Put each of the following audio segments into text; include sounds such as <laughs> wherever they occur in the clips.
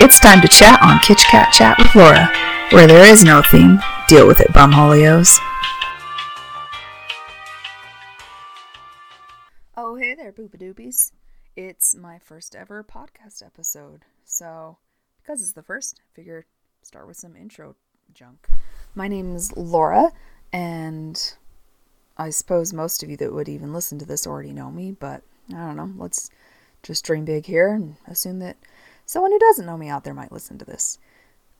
It's time to chat on Kitch Kat Chat with Laura, where there is no theme. Deal with it, bumholios. Oh, hey there, boopadoopies. It's my first ever podcast episode. So, because it's the first, I figured start with some intro junk. My name's Laura, and I suppose most of you that would even listen to this already know me, but I don't know. Let's just dream big here and assume that someone who doesn't know me out there might listen to this.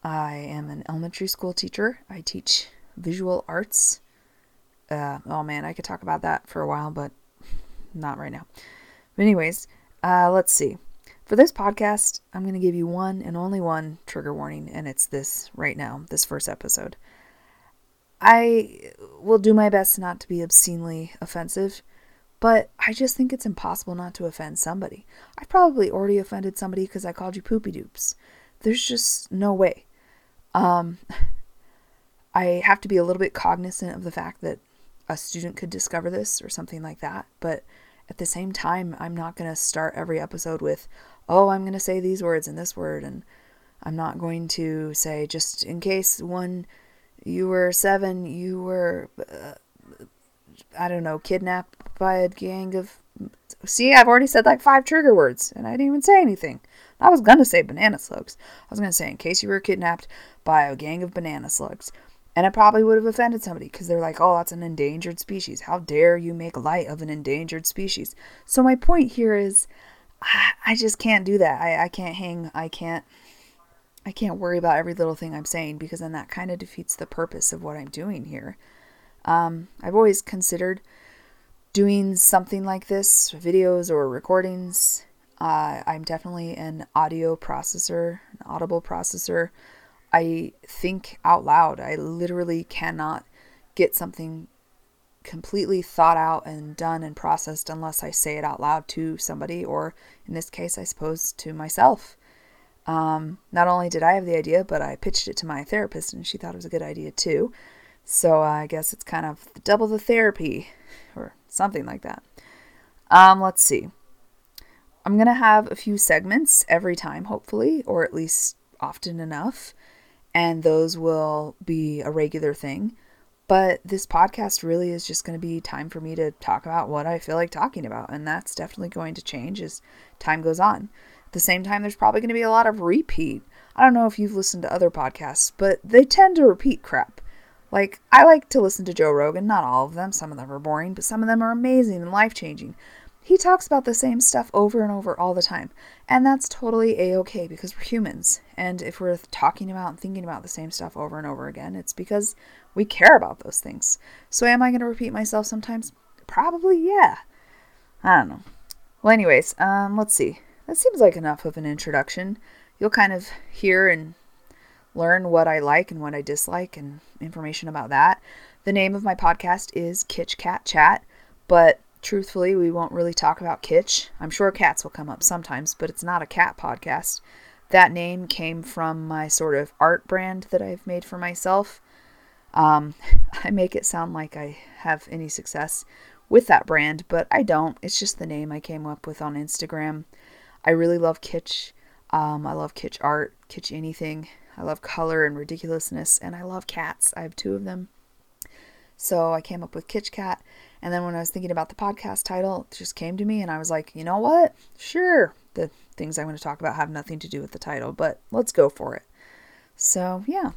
I am an elementary school teacher. I teach visual arts. Uh, oh man, I could talk about that for a while, but not right now. But, anyways, uh, let's see. For this podcast, I'm going to give you one and only one trigger warning, and it's this right now, this first episode. I will do my best not to be obscenely offensive, but I just think it's impossible not to offend somebody. I've probably already offended somebody because I called you poopy doops. There's just no way. Um, <laughs> I have to be a little bit cognizant of the fact that a student could discover this or something like that, but at the same time, I'm not going to start every episode with, oh, I'm going to say these words and this word, and I'm not going to say, just in case one, you were seven, you were. Uh, I don't know, kidnapped by a gang of. See, I've already said like five trigger words, and I didn't even say anything. I was gonna say banana slugs. I was gonna say in case you were kidnapped by a gang of banana slugs. And it probably would have offended somebody because they're like, oh, that's an endangered species. How dare you make light of an endangered species? So, my point here is I just can't do that. I, I can't hang, I can't. I can't worry about every little thing I'm saying because then that kind of defeats the purpose of what I'm doing here. Um, I've always considered doing something like this, videos or recordings. Uh, I'm definitely an audio processor, an audible processor. I think out loud. I literally cannot get something completely thought out and done and processed unless I say it out loud to somebody, or in this case, I suppose, to myself. Um, not only did I have the idea, but I pitched it to my therapist, and she thought it was a good idea too. So uh, I guess it's kind of double the therapy or something like that. Um, let's see. I'm going to have a few segments every time, hopefully, or at least often enough. And those will be a regular thing. But this podcast really is just going to be time for me to talk about what I feel like talking about. And that's definitely going to change as time goes on. At the same time, there's probably going to be a lot of repeat. I don't know if you've listened to other podcasts, but they tend to repeat crap. Like, I like to listen to Joe Rogan, not all of them, some of them are boring, but some of them are amazing and life changing. He talks about the same stuff over and over all the time, and that's totally a okay because we're humans. And if we're talking about and thinking about the same stuff over and over again, it's because we care about those things. So, am I going to repeat myself sometimes? Probably, yeah. I don't know. Well, anyways, um, let's see. That seems like enough of an introduction. You'll kind of hear and learn what I like and what I dislike and information about that. The name of my podcast is Kitch Kat Chat, but truthfully, we won't really talk about kitsch. I'm sure cats will come up sometimes, but it's not a cat podcast. That name came from my sort of art brand that I've made for myself. Um, <laughs> I make it sound like I have any success with that brand, but I don't. It's just the name I came up with on Instagram. I really love kitsch. Um, I love kitsch art, kitsch anything. I love color and ridiculousness, and I love cats. I have two of them. So I came up with Kitch Kat. And then when I was thinking about the podcast title, it just came to me, and I was like, you know what? Sure, the things I'm going to talk about have nothing to do with the title, but let's go for it. So, yeah,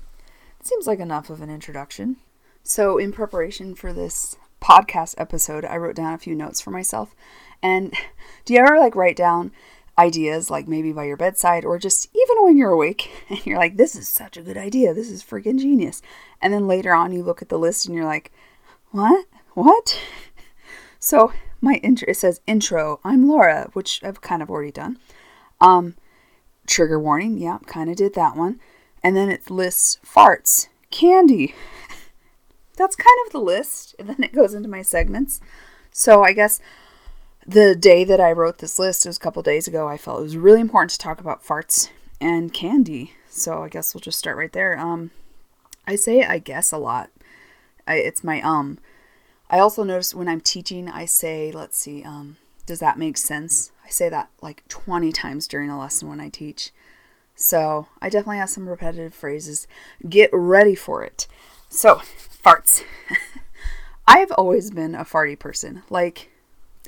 it seems like enough of an introduction. So, in preparation for this podcast episode, I wrote down a few notes for myself. And <laughs> do you ever like write down ideas, like maybe by your bedside, or just even when you're awake <laughs> and you're like, this is such a good idea. This is freaking genius. And then later on, you look at the list and you're like, what? What? <laughs> So my intro, it says intro, I'm Laura, which I've kind of already done. Um, trigger warning, yeah, kind of did that one. And then it lists farts, candy. <laughs> That's kind of the list. And then it goes into my segments. So I guess the day that I wrote this list, it was a couple days ago, I felt it was really important to talk about farts and candy. So I guess we'll just start right there. Um, I say I guess a lot. I, it's my um. I also notice when I'm teaching, I say, let's see, um, does that make sense? I say that like 20 times during a lesson when I teach. So I definitely have some repetitive phrases. Get ready for it. So, farts. <laughs> I've always been a farty person. Like,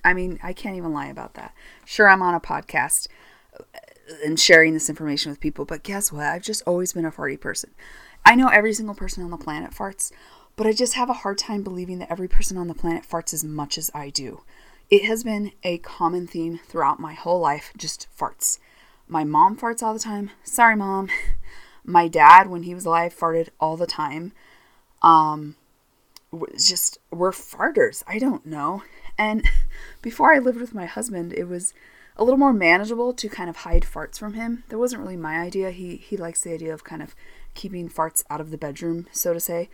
I mean, I can't even lie about that. Sure, I'm on a podcast and sharing this information with people, but guess what? I've just always been a farty person. I know every single person on the planet farts, but I just have a hard time believing that every person on the planet farts as much as I do. It has been a common theme throughout my whole life, just farts. My mom farts all the time. Sorry, mom. <laughs> My dad, when he was alive, farted all the time. Um, just we're farters. I don't know. And <laughs> before I lived with my husband, it was a little more manageable to kind of hide farts from him. That wasn't really my idea. He he likes the idea of kind of keeping farts out of the bedroom, so to say.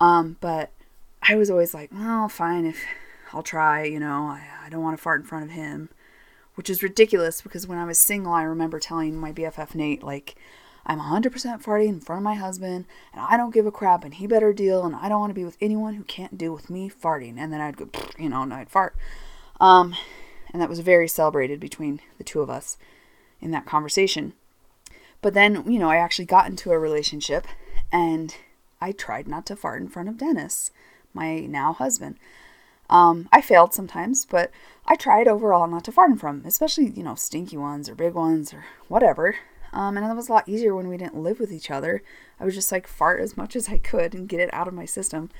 Um, but I was always like, well, fine, if I'll try, you know, I, I don't want to fart in front of him, which is ridiculous because when I was single, I remember telling my BFF Nate, like, I'm 100% farting in front of my husband, and I don't give a crap, and he better deal, and I don't want to be with anyone who can't deal with me farting. And then I'd go, you know, and I'd fart. Um, and that was very celebrated between the two of us in that conversation. But then, you know, I actually got into a relationship, and I tried not to fart in front of Dennis, my now husband. Um, I failed sometimes, but I tried overall not to fart in front, especially, you know, stinky ones or big ones or whatever. Um, and it was a lot easier when we didn't live with each other. I would just like fart as much as I could and get it out of my system.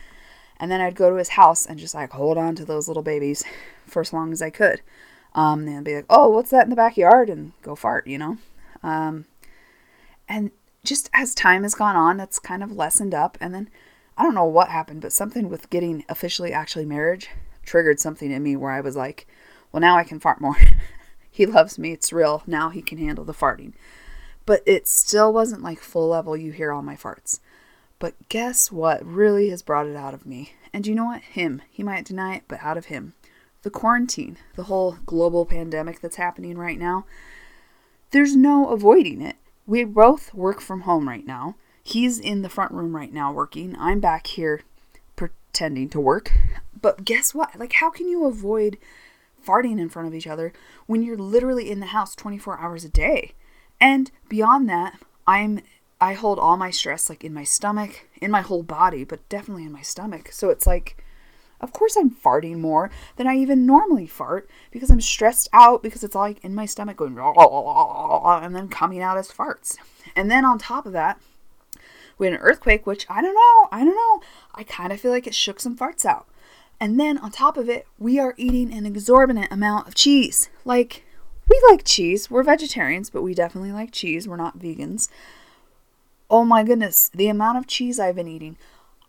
And then I'd go to his house and just like hold on to those little babies for as long as I could. Um, and be like, oh, what's that in the backyard? And go fart, you know? Um, and just as time has gone on, it's kind of lessened up. And then I don't know what happened, but something with getting officially actually married triggered something in me where I was like, well, now I can fart more. <laughs> he loves me. It's real. Now he can handle the farting but it still wasn't like full level you hear all my farts. But guess what really has brought it out of me? And you know what? Him. He might deny it, but out of him. The quarantine, the whole global pandemic that's happening right now. There's no avoiding it. We both work from home right now. He's in the front room right now working. I'm back here pretending to work. But guess what? Like, how can you avoid farting in front of each other when you're literally in the house 24 hours a day? And beyond that, I'm I hold all my stress like in my stomach, in my whole body, but definitely in my stomach. So it's like of course I'm farting more than I even normally fart because I'm stressed out because it's all like in my stomach going <laughs> and then coming out as farts. And then on top of that, we had an earthquake, which I don't know, I don't know. I kind of feel like it shook some farts out. And then on top of it, we are eating an exorbitant amount of cheese. Like we like cheese. We're vegetarians, but we definitely like cheese. We're not vegans. Oh my goodness, the amount of cheese I've been eating.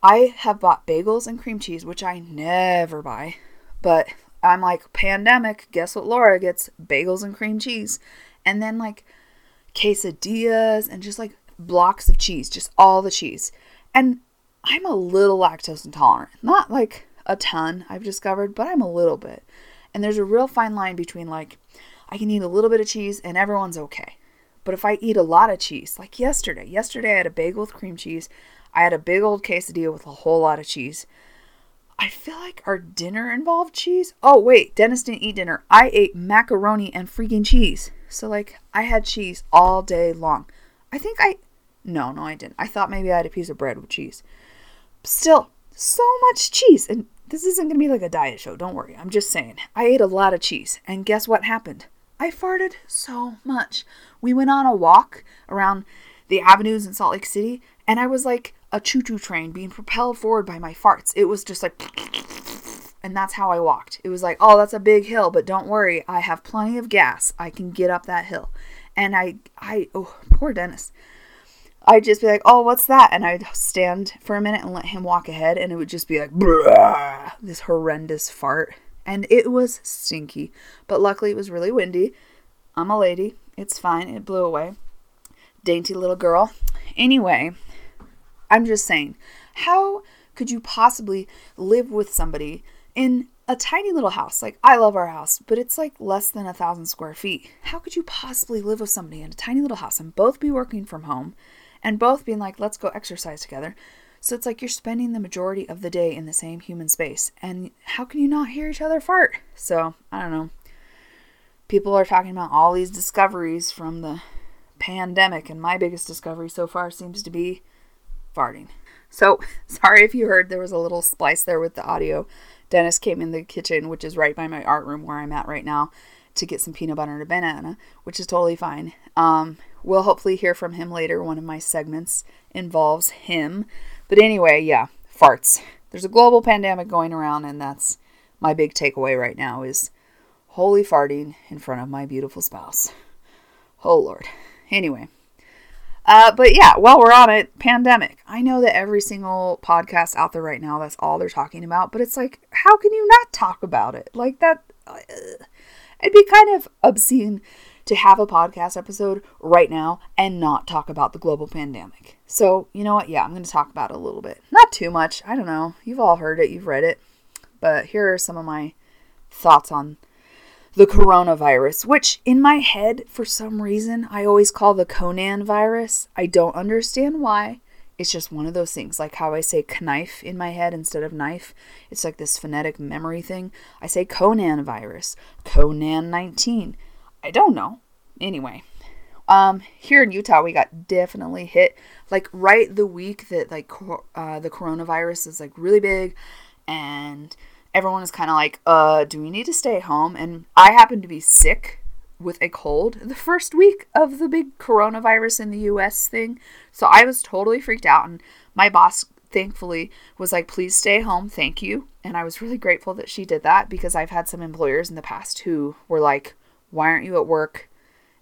I have bought bagels and cream cheese, which I never buy. But I'm like, pandemic, guess what Laura gets? Bagels and cream cheese. And then like quesadillas and just like blocks of cheese, just all the cheese. And I'm a little lactose intolerant. Not like a ton, I've discovered, but I'm a little bit. And there's a real fine line between like I can eat a little bit of cheese and everyone's okay. But if I eat a lot of cheese, like yesterday, yesterday I had a bagel with cream cheese, I had a big old quesadilla with a whole lot of cheese. I feel like our dinner involved cheese. Oh, wait, Dennis didn't eat dinner. I ate macaroni and freaking cheese. So, like, I had cheese all day long. I think I. No, no, I didn't. I thought maybe I had a piece of bread with cheese. Still, so much cheese. And this isn't going to be like a diet show. Don't worry. I'm just saying. I ate a lot of cheese. And guess what happened? I farted so much. We went on a walk around the avenues in Salt Lake City, and I was like a choo choo train being propelled forward by my farts. It was just like, and that's how I walked. It was like, oh, that's a big hill, but don't worry, I have plenty of gas. I can get up that hill. And I, I, oh, poor Dennis. I'd just be like, oh, what's that? And I'd stand for a minute and let him walk ahead, and it would just be like, this horrendous fart and it was stinky. But luckily, it was really windy. I'm a lady. It's fine. It blew away. Dainty little girl. Anyway, I'm just saying, how could you possibly live with somebody in a tiny little house? Like, I love our house, but it's like less than a thousand square feet. How could you possibly live with somebody in a tiny little house and both be working from home and both being like, let's go exercise together? So it's like you're spending the majority of the day in the same human space. And how can you not hear each other fart? So I don't know. People are talking about all these discoveries from the pandemic, and my biggest discovery so far seems to be farting. So, <laughs> sorry if you heard there was a little splice there with the audio. Dennis came in the kitchen, which is right by my art room where I'm at right now, to get some peanut butter and a banana, which is totally fine. Um, we'll hopefully hear from him later. One of my segments involves him. But anyway, yeah, farts. There's a global pandemic going around, and that's my big takeaway right now is holy farting in front of my beautiful spouse. Oh, Lord. Anyway. Uh, but yeah, while we're on it, pandemic. I know that every single podcast out there right now, that's all they're talking about, but it's like, how can you not talk about it? Like that, uh, it'd be kind of obscene to have a podcast episode right now and not talk about the global pandemic. So, you know what? Yeah, I'm going to talk about it a little bit. Not too much. I don't know. You've all heard it, you've read it. But here are some of my thoughts on the coronavirus, which in my head, for some reason, I always call the Conan virus. I don't understand why. It's just one of those things, like how I say knife in my head instead of knife. It's like this phonetic memory thing. I say Conan virus, Conan 19. I don't know. Anyway, um, here in Utah, we got definitely hit like right the week that like uh, the coronavirus is like really big, and everyone is kind of like, uh, do we need to stay home? And I happen to be sick with a cold the first week of the big coronavirus in the US thing. So I was totally freaked out. And my boss, thankfully, was like, please stay home. Thank you. And I was really grateful that she did that because I've had some employers in the past who were like, why aren't you at work?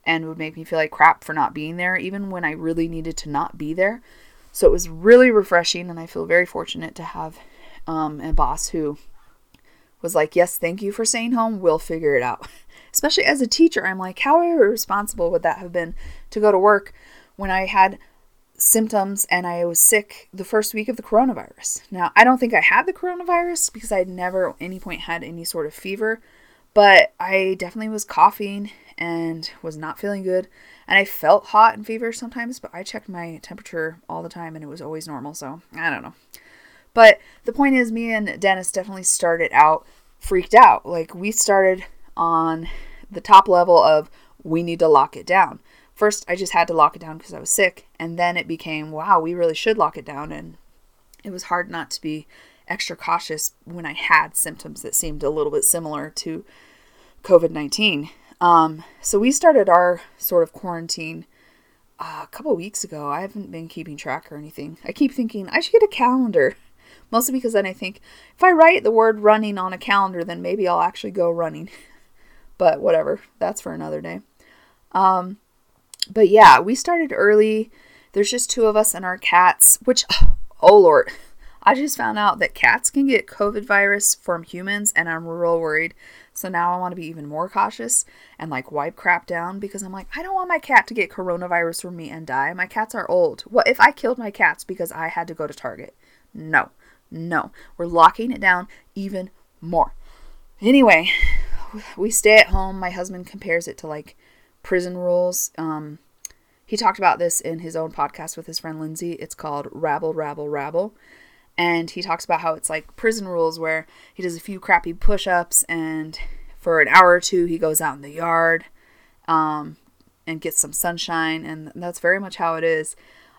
And would make me feel like crap for not being there, even when I really needed to not be there. So it was really refreshing. And I feel very fortunate to have um, a boss who was like, Yes, thank you for staying home. We'll figure it out. <laughs> Especially as a teacher, I'm like, How irresponsible would that have been to go to work when I had symptoms and I was sick the first week of the coronavirus? Now, I don't think I had the coronavirus because I had never at any point had any sort of fever, but I definitely was coughing and was not feeling good. And I felt hot and fever sometimes, but I checked my temperature all the time and it was always normal. So I don't know. But the point is, me and Dennis definitely started out freaked out. Like, we started on the top level of we need to lock it down. First, I just had to lock it down because I was sick. And then it became, wow, we really should lock it down. And it was hard not to be extra cautious when I had symptoms that seemed a little bit similar to COVID 19. Um, so we started our sort of quarantine uh, a couple weeks ago. I haven't been keeping track or anything. I keep thinking I should get a calendar <laughs> Mostly because then I think if I write the word running on a calendar, then maybe I'll actually go running. <laughs> but whatever, that's for another day. Um, but yeah, we started early. There's just two of us and our cats, which, <sighs> oh Lord, I just found out that cats can get COVID virus from humans, and I'm real worried. So now I want to be even more cautious and like wipe crap down because I'm like, I don't want my cat to get coronavirus from me and die. My cats are old. What if I killed my cats because I had to go to Target? No. No, we're locking it down even more. Anyway, we stay at home. My husband compares it to like prison rules. Um, he talked about this in his own podcast with his friend Lindsay. It's called Rabble, Rabble, Rabble. And he talks about how it's like prison rules where he does a few crappy push ups and for an hour or two he goes out in the yard um, and gets some sunshine. And that's very much how it is.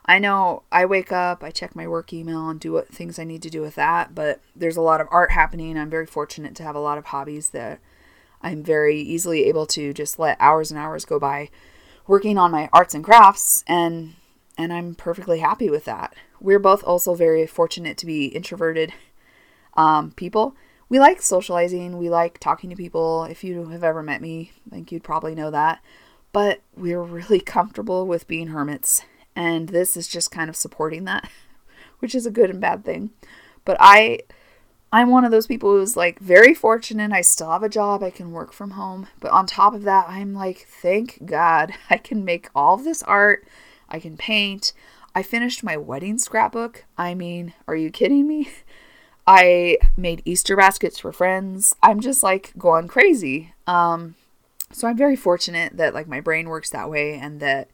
I know I wake up, I check my work email and do what things I need to do with that, but there's a lot of art happening. I'm very fortunate to have a lot of hobbies that I'm very easily able to just let hours and hours go by working on my arts and crafts and and I'm perfectly happy with that. We're both also very fortunate to be introverted um, people. We like socializing, we like talking to people. If you have ever met me, I think you'd probably know that. But we're really <laughs> comfortable with being hermits and this is just kind of supporting that, <laughs> which is a good and bad thing. But I I'm one of those people who's like very fortunate. I still have a job. I can work from home. But on top of that, I'm like, thank God <laughs> I can make all this art. I can paint. I finished my wedding scrapbook. I mean, are you kidding me? <laughs> I made Easter baskets for friends. I'm just like going crazy. Um, so I'm very fortunate that like my brain works that way and that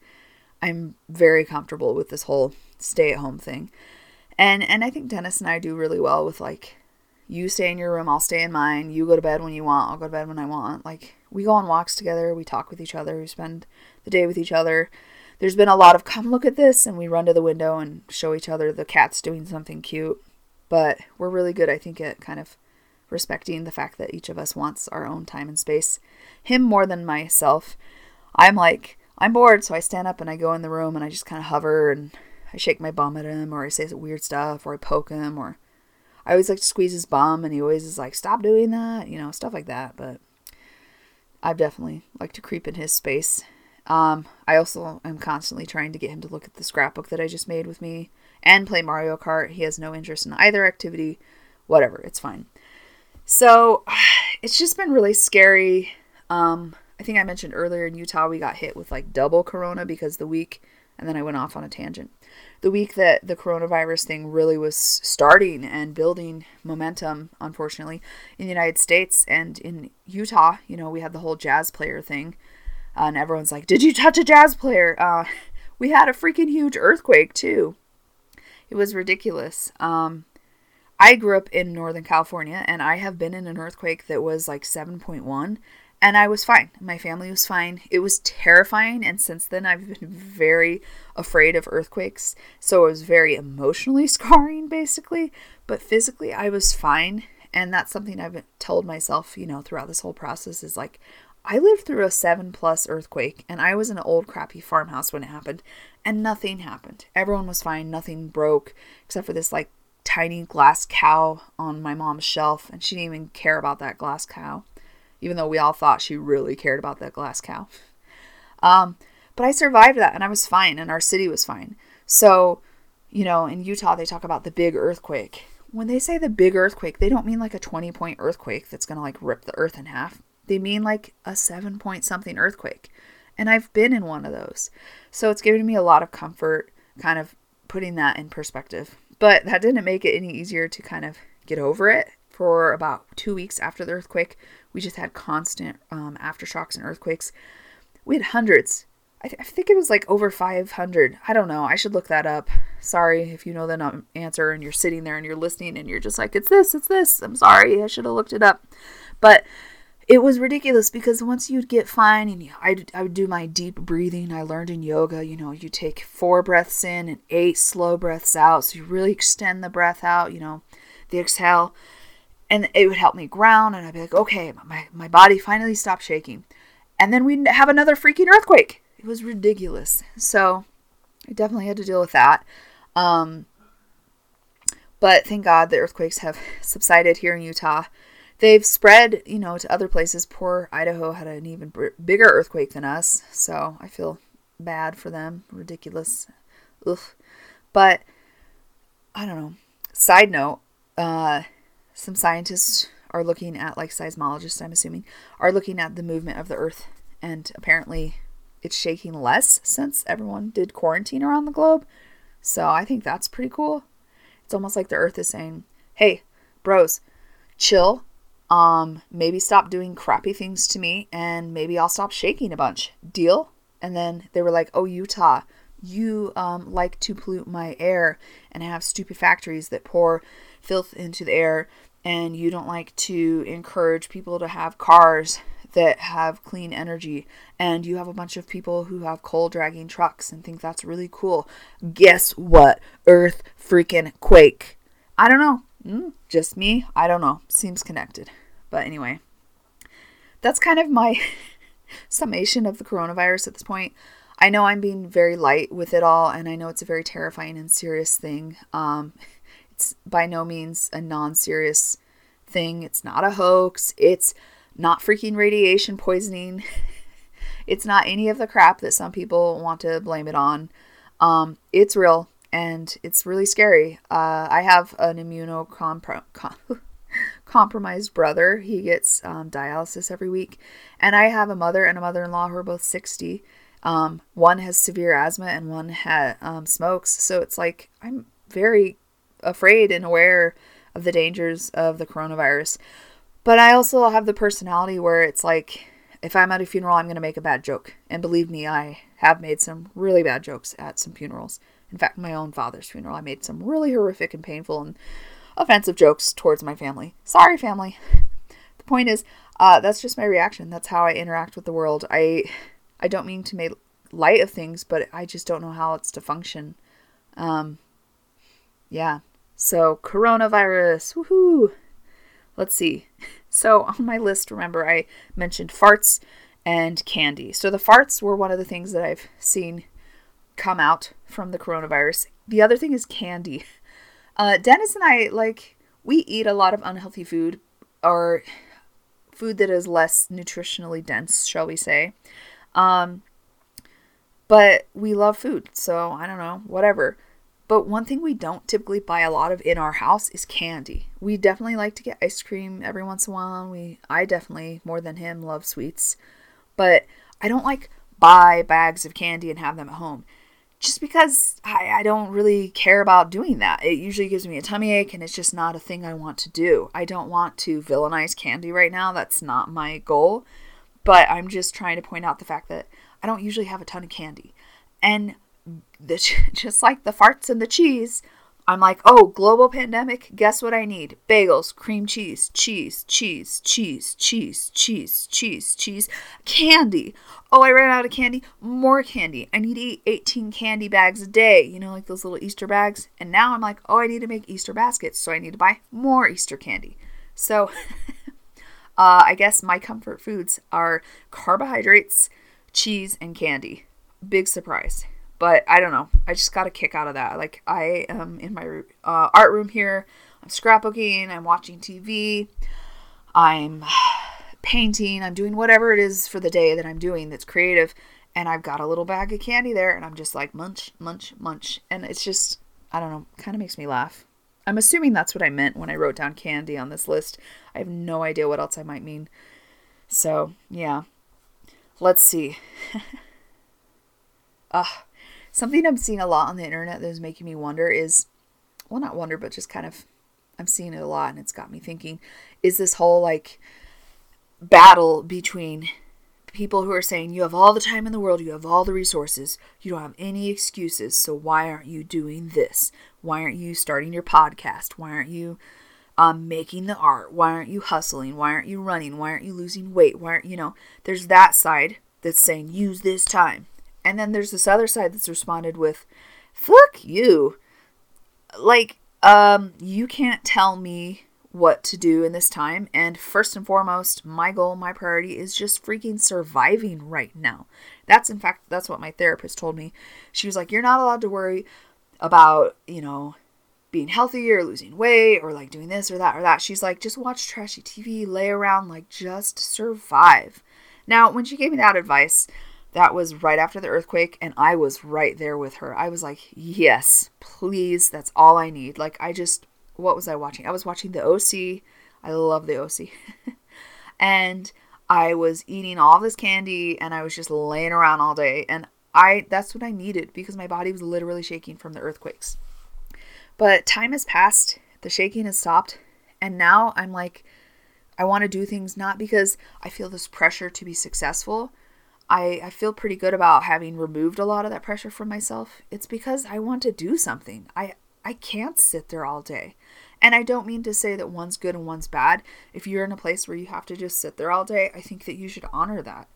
I'm very comfortable with this whole stay at home thing. And and I think Dennis and I do really well with like you stay in your room, I'll stay in mine. You go to bed when you want, I'll go to bed when I want. Like we go on walks together, we talk with each other, we spend the day with each other. There's been a lot of come look at this and we run to the window and show each other the cat's doing something cute. But we're really good, I think, at kind of respecting the fact that each of us wants our own time and space. Him more than myself. I'm like, I'm bored, so I stand up and I go in the room and I just kind of hover and I shake my bum at him or I say some weird stuff or I poke him or I always like to squeeze his bum and he always is like, stop doing that, you know, stuff like that. But I definitely like to creep in his space. Um, I also am constantly trying to get him to look at the scrapbook that I just made with me and play Mario Kart. He has no interest in either activity. Whatever, it's fine. So <sighs> it's just been really scary. Um, I think I mentioned earlier in Utah we got hit with like double corona because the week, and then I went off on a tangent. The week that the coronavirus thing really was starting and building momentum, unfortunately, in the United States and in Utah, you know, we had the whole jazz player thing. Uh, and everyone's like, Did you touch a jazz player? Uh, we had a freaking huge earthquake too. It was ridiculous. Um, I grew up in Northern California and I have been in an earthquake that was like 7.1 and I was fine. My family was fine. It was terrifying and since then I've been very afraid of earthquakes. So it was very emotionally <laughs> scarring basically, but physically I was fine and that's something I've told myself, you know, throughout this whole process is like I lived through a 7 plus earthquake and I was in an old crappy farmhouse when it happened and nothing happened. Everyone was fine, nothing broke except for this like tiny glass cow on my mom's shelf, and she didn't even care about that glass cow, even though we all thought she really cared about that glass cow. Um, but I survived that, and I was fine, and our city was fine. So, you know, in Utah, they talk about the big earthquake. When they say the big earthquake, they don't mean like a 20 point earthquake that's going to like rip the earth in half. They mean like a seven point something earthquake. And I've been in one of those. So it's given me a lot of comfort, kind of putting that in perspective. But that didn't make it any easier to kind of get over it. For about two weeks after the earthquake, we just had constant um, aftershocks and earthquakes. We had hundreds. I, th- I, think it was like over 500. I don't know. I should look that up. Sorry if you know the answer and you're sitting there and you're listening and you're just like, it's this, it's this. I'm sorry. I should have looked it up. But it was ridiculous because once you'd get fine and I'd, I would do my deep breathing I learned in yoga, you know, you take four breaths in and eight slow breaths out. So you really extend the breath out, you know, the exhale. And it would help me ground and I'd be like, okay, my, my body finally stopped shaking. And then we'd have another freaking earthquake. It was ridiculous. So I definitely had to deal with that. Um, but thank God the earthquakes have <laughs> subsided here in Utah they've spread, you know, to other places. Poor Idaho had an even bigger earthquake than us, so I feel bad for them. Ridiculous. Ugh. But I don't know. Side note, uh, some scientists are looking at, like seismologists, I'm assuming, are looking at the movement of the Earth, and apparently it's shaking less since everyone did quarantine around the globe. So I think that's pretty cool. It's almost like the Earth is saying, "Hey, bros, chill um, maybe stop doing crappy things to me and maybe I'll stop shaking a bunch. Deal? And then they were like, oh, Utah, you um, like to pollute my air and have stupid factories that pour filth into the air, and you don't like to encourage people to have cars that have clean energy, and you have a bunch of people who have coal dragging trucks and think that's really cool. Guess what? Earth freaking quake. I don't know. Mm, just me? I don't know. Seems connected. But anyway, that's kind of my <laughs> summation of the coronavirus at this point. I know I'm being very light with it all, and I know it's a very terrifying and serious thing. Um, <laughs> it's by no means a non serious thing. It's not a hoax. It's not freaking radiation poisoning. <laughs> it's not any of the crap that some people want to blame it on. Um, it's real and it's really scary. Uh, I have an immunocompromised <laughs> brother. He gets um, dialysis every week, and I have a mother and a mother-in-law who are both sixty. Um, one has severe asthma and one ha- um, smokes, so it's like I'm very afraid and aware of the dangers of the coronavirus. But I also have the personality where it's like if I'm at a funeral, I'm going to make a bad joke. And believe me, I have made some really bad jokes at some funerals. In fact, my own father's funeral, I made some really horrific and painful and offensive jokes towards my family. Sorry, family. The point is, uh, that's just my reaction. That's how I interact with the world. I, I don't mean to make light of things, but I just don't know how it's to function. Um, yeah. So coronavirus, woohoo! Let's see. So on my list, remember I mentioned farts and candy. So the farts were one of the things that I've seen come out from the coronavirus. The other thing is candy. Uh, Dennis and I like we eat a lot of unhealthy food or food that is less nutritionally dense, shall we say. Um, but we love food, so I don't know, whatever. But one thing we don't typically buy a lot of in our house is candy. We definitely like to get ice cream every once in a while. We I definitely more than him love sweets. But I don't like buy bags of candy and have them at home. Just because I, I don't really care about doing that. It usually gives me a tummy ache and it's just not a thing I want to do. I don't want to villainize candy right now. That's not my goal. But I'm just trying to point out the fact that I don't usually have a ton of candy. And the, <laughs> just like the farts and the cheese, I'm like, oh, global pandemic, guess what I need? Bagels, cream cheese, cheese, cheese, cheese, cheese, cheese, cheese, cheese, candy. Oh, I ran out of candy, more candy. I need to eat 18 candy bags a day, you know, like those little Easter bags. And now I'm like, oh, I need to make Easter baskets, so I need to buy more Easter candy. So <laughs> uh, I guess my comfort foods are carbohydrates, cheese, and candy. Big surprise. But I don't know. I just got a kick out of that. Like I am in my uh, art room here. I'm scrapbooking. I'm watching TV. I'm <sighs> painting. I'm doing whatever it is for the day that I'm doing that's creative. And I've got a little bag of candy there, and I'm just like munch, munch, munch. And it's just, I don't know, kind of makes me laugh. I'm assuming that's what I meant when I wrote down candy on this list. I have no idea what else I might mean. So, yeah. Let's see. <laughs> Ah, Something I'm seeing a lot on the internet that is making me wonder is, well, not wonder, but just kind of, I'm seeing it a lot and it's got me thinking, is this whole like battle between people who are saying you have all the time in the world, you have all the resources, you don't have any excuses, so why aren't you doing this? Why aren't you starting your podcast? Why aren't you um, making the art? Why aren't you hustling? Why aren't you running? Why aren't you losing weight? Why aren't you know? There's that side that's saying use this time. And then there's this other side that's responded with, fuck you. Like, um, you can't tell me what to do in this time. And first and foremost, my goal, my priority is just freaking surviving right now. That's, in fact, that's what my therapist told me. She was like, you're not allowed to worry about, you know, being healthy or losing weight or like doing this or that or that. She's like, just watch trashy TV, lay around, like, just survive. Now, when she gave me that advice, that was right after the earthquake, and I was right there with her. I was like, yes, please, that's all I need. Like, I just, what was I watching? I was watching The OC. I love The OC. <laughs> and I was eating all this candy, and I was just laying around all day. And I, that's what I needed because my body was literally shaking from the earthquakes. But time has passed, the shaking has stopped, and now I'm like, I want to do things not because I feel this pressure to be successful I, I feel pretty good about having removed a lot of that pressure from myself. It's because I want to do something. I I can't sit there all day. And I don't mean to say that one's good and one's bad. If you're in a place where you have to just sit there all day, I think that you should honor that.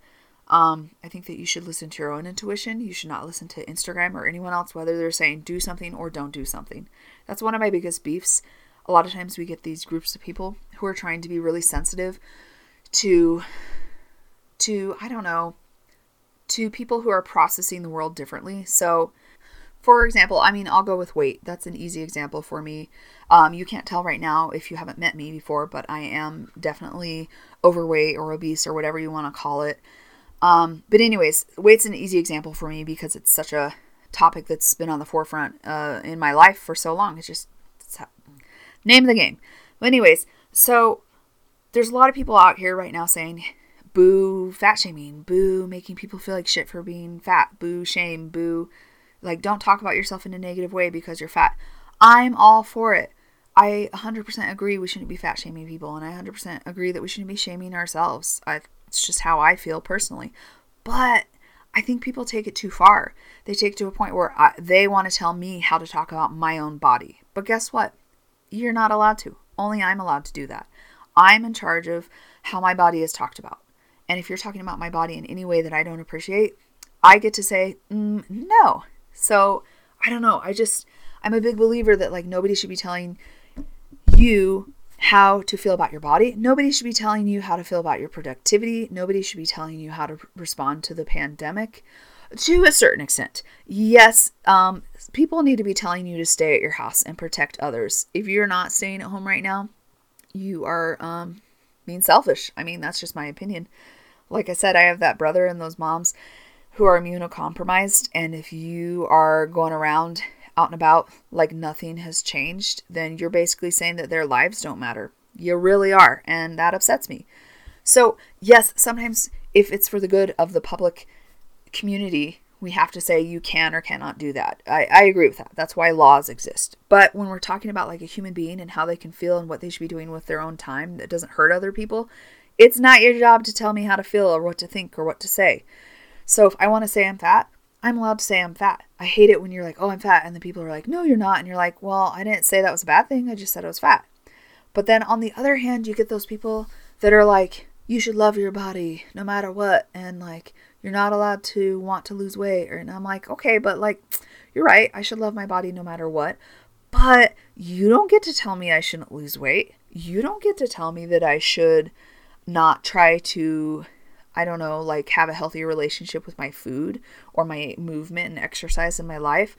Um, I think that you should listen to your own intuition. You should not listen to Instagram or anyone else, whether they're saying do something or don't do something. That's one of my biggest beefs. A lot of times we get these groups of people who are trying to be really sensitive to, to I don't know, to people who are processing the world differently. So, for example, I mean, I'll go with weight. That's an easy example for me. Um, you can't tell right now if you haven't met me before, but I am definitely overweight or obese or whatever you want to call it. Um, but, anyways, weight's an easy example for me because it's such a topic that's been on the forefront uh, in my life for so long. It's just it's name of the game. But, anyways, so there's a lot of people out here right now saying, boo fat shaming, boo making people feel like shit for being fat, boo shame, boo like don't talk about yourself in a negative way because you're fat. I'm all for it. I 100% agree we shouldn't be fat shaming people and I 100% agree that we shouldn't be shaming ourselves. I, it's just how I feel personally. But I think people take it too far. They take it to a point where I, they want to tell me how to talk about my own body. But guess what? You're not allowed to. Only I'm allowed to do that. I'm in charge of how my body is talked about. And if you're talking about my body in any way that I don't appreciate, I get to say, mm, no. So I don't know. I just, I'm a big believer that like nobody should be telling you how to feel about your body. Nobody should be telling you how to feel about your productivity. Nobody should be telling you how to respond to the pandemic to a certain extent. Yes, um, people need to be telling you to stay at your house and protect others. If you're not staying at home right now, you are um, being selfish. I mean, that's just my opinion. Like I said, I have that brother and those moms who are immunocompromised. And if you are going around out and about like nothing has changed, then you're basically saying that their lives don't matter. You really are. And that upsets me. So, yes, sometimes if it's for the good of the public community, we have to say you can or cannot do that. I, I agree with that. That's why laws exist. But when we're talking about like a human being and how they can feel and what they should be doing with their own time that doesn't hurt other people, it's not your job to tell me how to feel or what to think or what to say. So if I want to say I'm fat, I'm allowed to say I'm fat. I hate it when you're like, oh, I'm fat. And the people are like, no, you're not. And you're like, well, I didn't say that was a bad thing. I just said I was fat. But then on the other hand, you get those people that are like, you should love your body no matter what. And like, you're not allowed to want to lose weight. And I'm like, okay, but like, you're right. I should love my body no matter what. But you don't get to tell me I shouldn't lose weight. You don't get to tell me that I should not try to I don't know, like have a healthy relationship with my food or my movement and exercise in my life.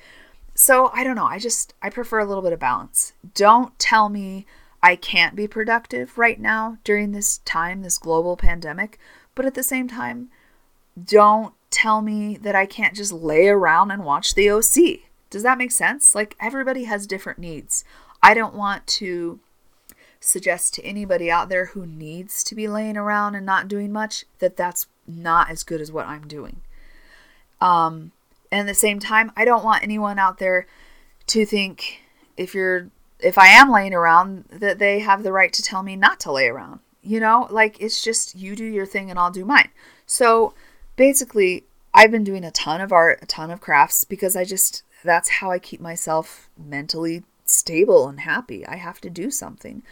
So I don't know. I just, I prefer a little bit of balance. Don't tell me I can't be productive right now during this time, this global pandemic. But at the same time, don't tell me that I can't just lay around and watch the OC. Does that make sense? Like everybody has different needs. I don't want to suggest to anybody out there who needs to be laying around and not doing much that that's not as good as what I'm doing. Um, and at the same time, I don't want anyone out there to think if you're if I am laying around that they have the right to tell me not to lay around. You know, like it's just you do your thing and I'll do mine. So basically, I've been doing a ton of art, a ton of crafts because I just that's how I keep myself mentally stable and happy. I have to do something.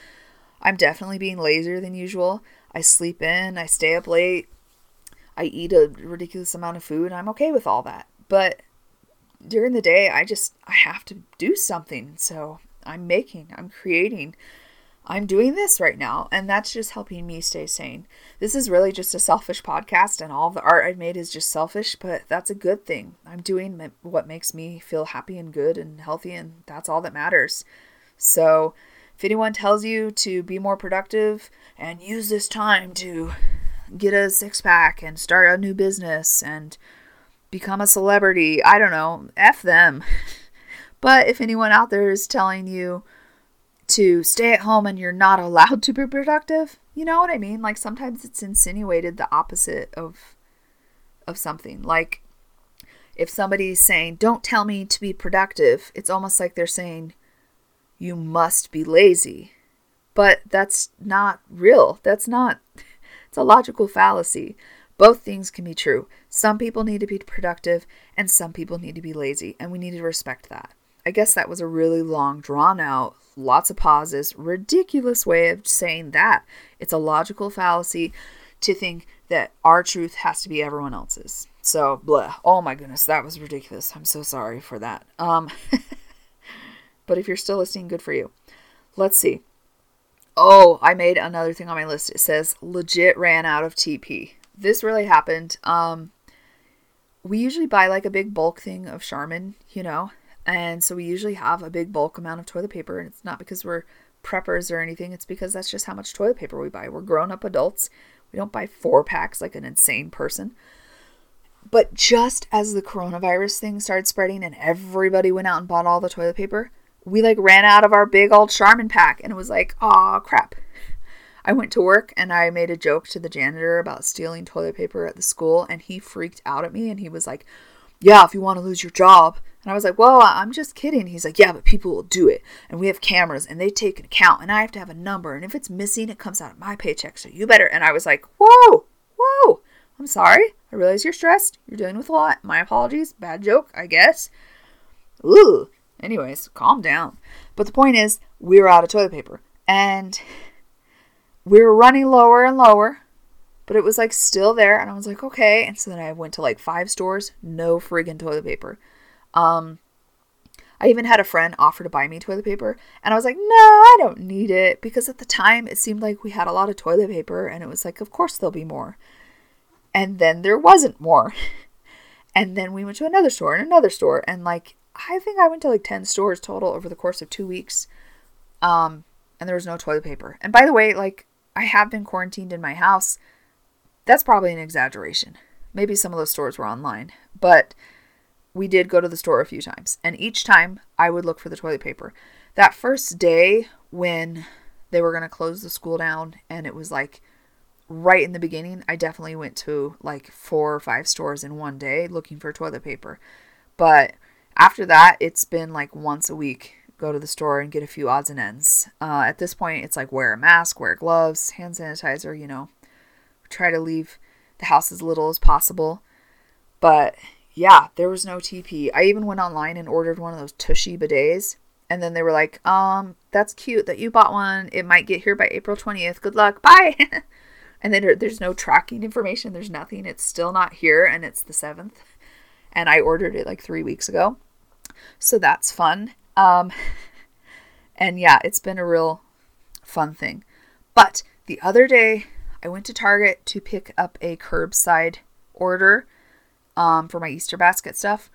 I'm definitely being lazier than usual. I sleep in, I stay up late, I eat a ridiculous amount of food. I'm okay with all that. But during the day, I just I have to do something. So I'm making, I'm creating. I'm doing this right now, and that's just helping me stay sane. This is really just a selfish podcast, and all the art I've made is just selfish, but that's a good thing. I'm doing what makes me feel happy and good and healthy, and that's all that matters. So, if anyone tells you to be more productive and use this time to get a six pack and start a new business and become a celebrity, I don't know, F them. <laughs> but if anyone out there is telling you to stay at home and you're not allowed to be productive, you know what I mean? Like sometimes it's insinuated the opposite of of something. Like if somebody's saying, "Don't tell me to be productive," it's almost like they're saying, you must be lazy. But that's not real. That's not, it's a logical fallacy. Both things can be true. Some people need to be productive and some people need to be lazy, and we need to respect that. I guess that was a really long, drawn out, lots of pauses, ridiculous way of saying that. It's a logical fallacy to think that our truth has to be everyone else's. So, blah. Oh my goodness, that was ridiculous. I'm so sorry for that. Um, <laughs> But if you're still listening, good for you. Let's see. Oh, I made another thing on my list. It says legit ran out of TP. This really happened. Um, we usually buy like a big bulk thing of Charmin, you know, and so we usually have a big bulk amount of toilet paper. And it's not because we're preppers or anything, it's because that's just how much toilet paper we buy. We're grown up adults. We don't buy four packs like an insane person. But just as the coronavirus thing started spreading and everybody went out and bought all the toilet paper, we like ran out of our big old Charmin pack and it was like, oh crap. I went to work and I made a joke to the janitor about stealing toilet paper at the school and he freaked out at me and he was like, yeah, if you want to lose your job. And I was like, well, I'm just kidding. He's like, yeah, but people will do it. And we have cameras and they take an account and I have to have a number. And if it's missing, it comes out of my paycheck. So you better. And I was like, whoa, whoa, I'm sorry. I realize you're stressed. You're dealing with a lot. My apologies. Bad joke, I guess. Ooh. Anyways, calm down. But the point is, we were out of toilet paper. And we were running lower and lower. but it was like still there. And I was like, okay. And so then I went to like five stores, no friggin' toilet paper. Um, I even had a friend offer to buy me toilet paper, and I was like, no, I don't need it because at the time it seemed like we had a lot of toilet paper, and it was like, of course there'll be more. And then there wasn't more. <laughs> and then we went to another store and another store, and like, I think I went to like 10 stores total over the course of two weeks. Um, and there was no toilet paper. And by the way, like, I have been quarantined in my house. That's probably an exaggeration. Maybe some of those stores were online, but we did go to the store a few times, and each time I would look for the toilet paper. That first day when they were going to close the school down, and it was like right in the beginning, I definitely went to like four or five stores in one day looking for toilet paper. But after that, it's been like once a week go to the store and get a few odds and ends. Uh, at this point, it's like wear a mask, wear gloves, hand sanitizer, you know, try to leave the house as little as possible. But yeah, there was no TP. I even went online and ordered one of those Tushy bidets. And then they were like, um, that's cute that you bought one. It might get here by April 20th. Good luck. <laughs> Bye. and then there's no tracking information. There's nothing. It's still not here. And it's the 7th. And I ordered it like three weeks ago. So that's fun. Um, <laughs> and yeah, it's been a real fun thing. But the other day, I went to Target to pick up a curbside order um, for my Easter basket stuff.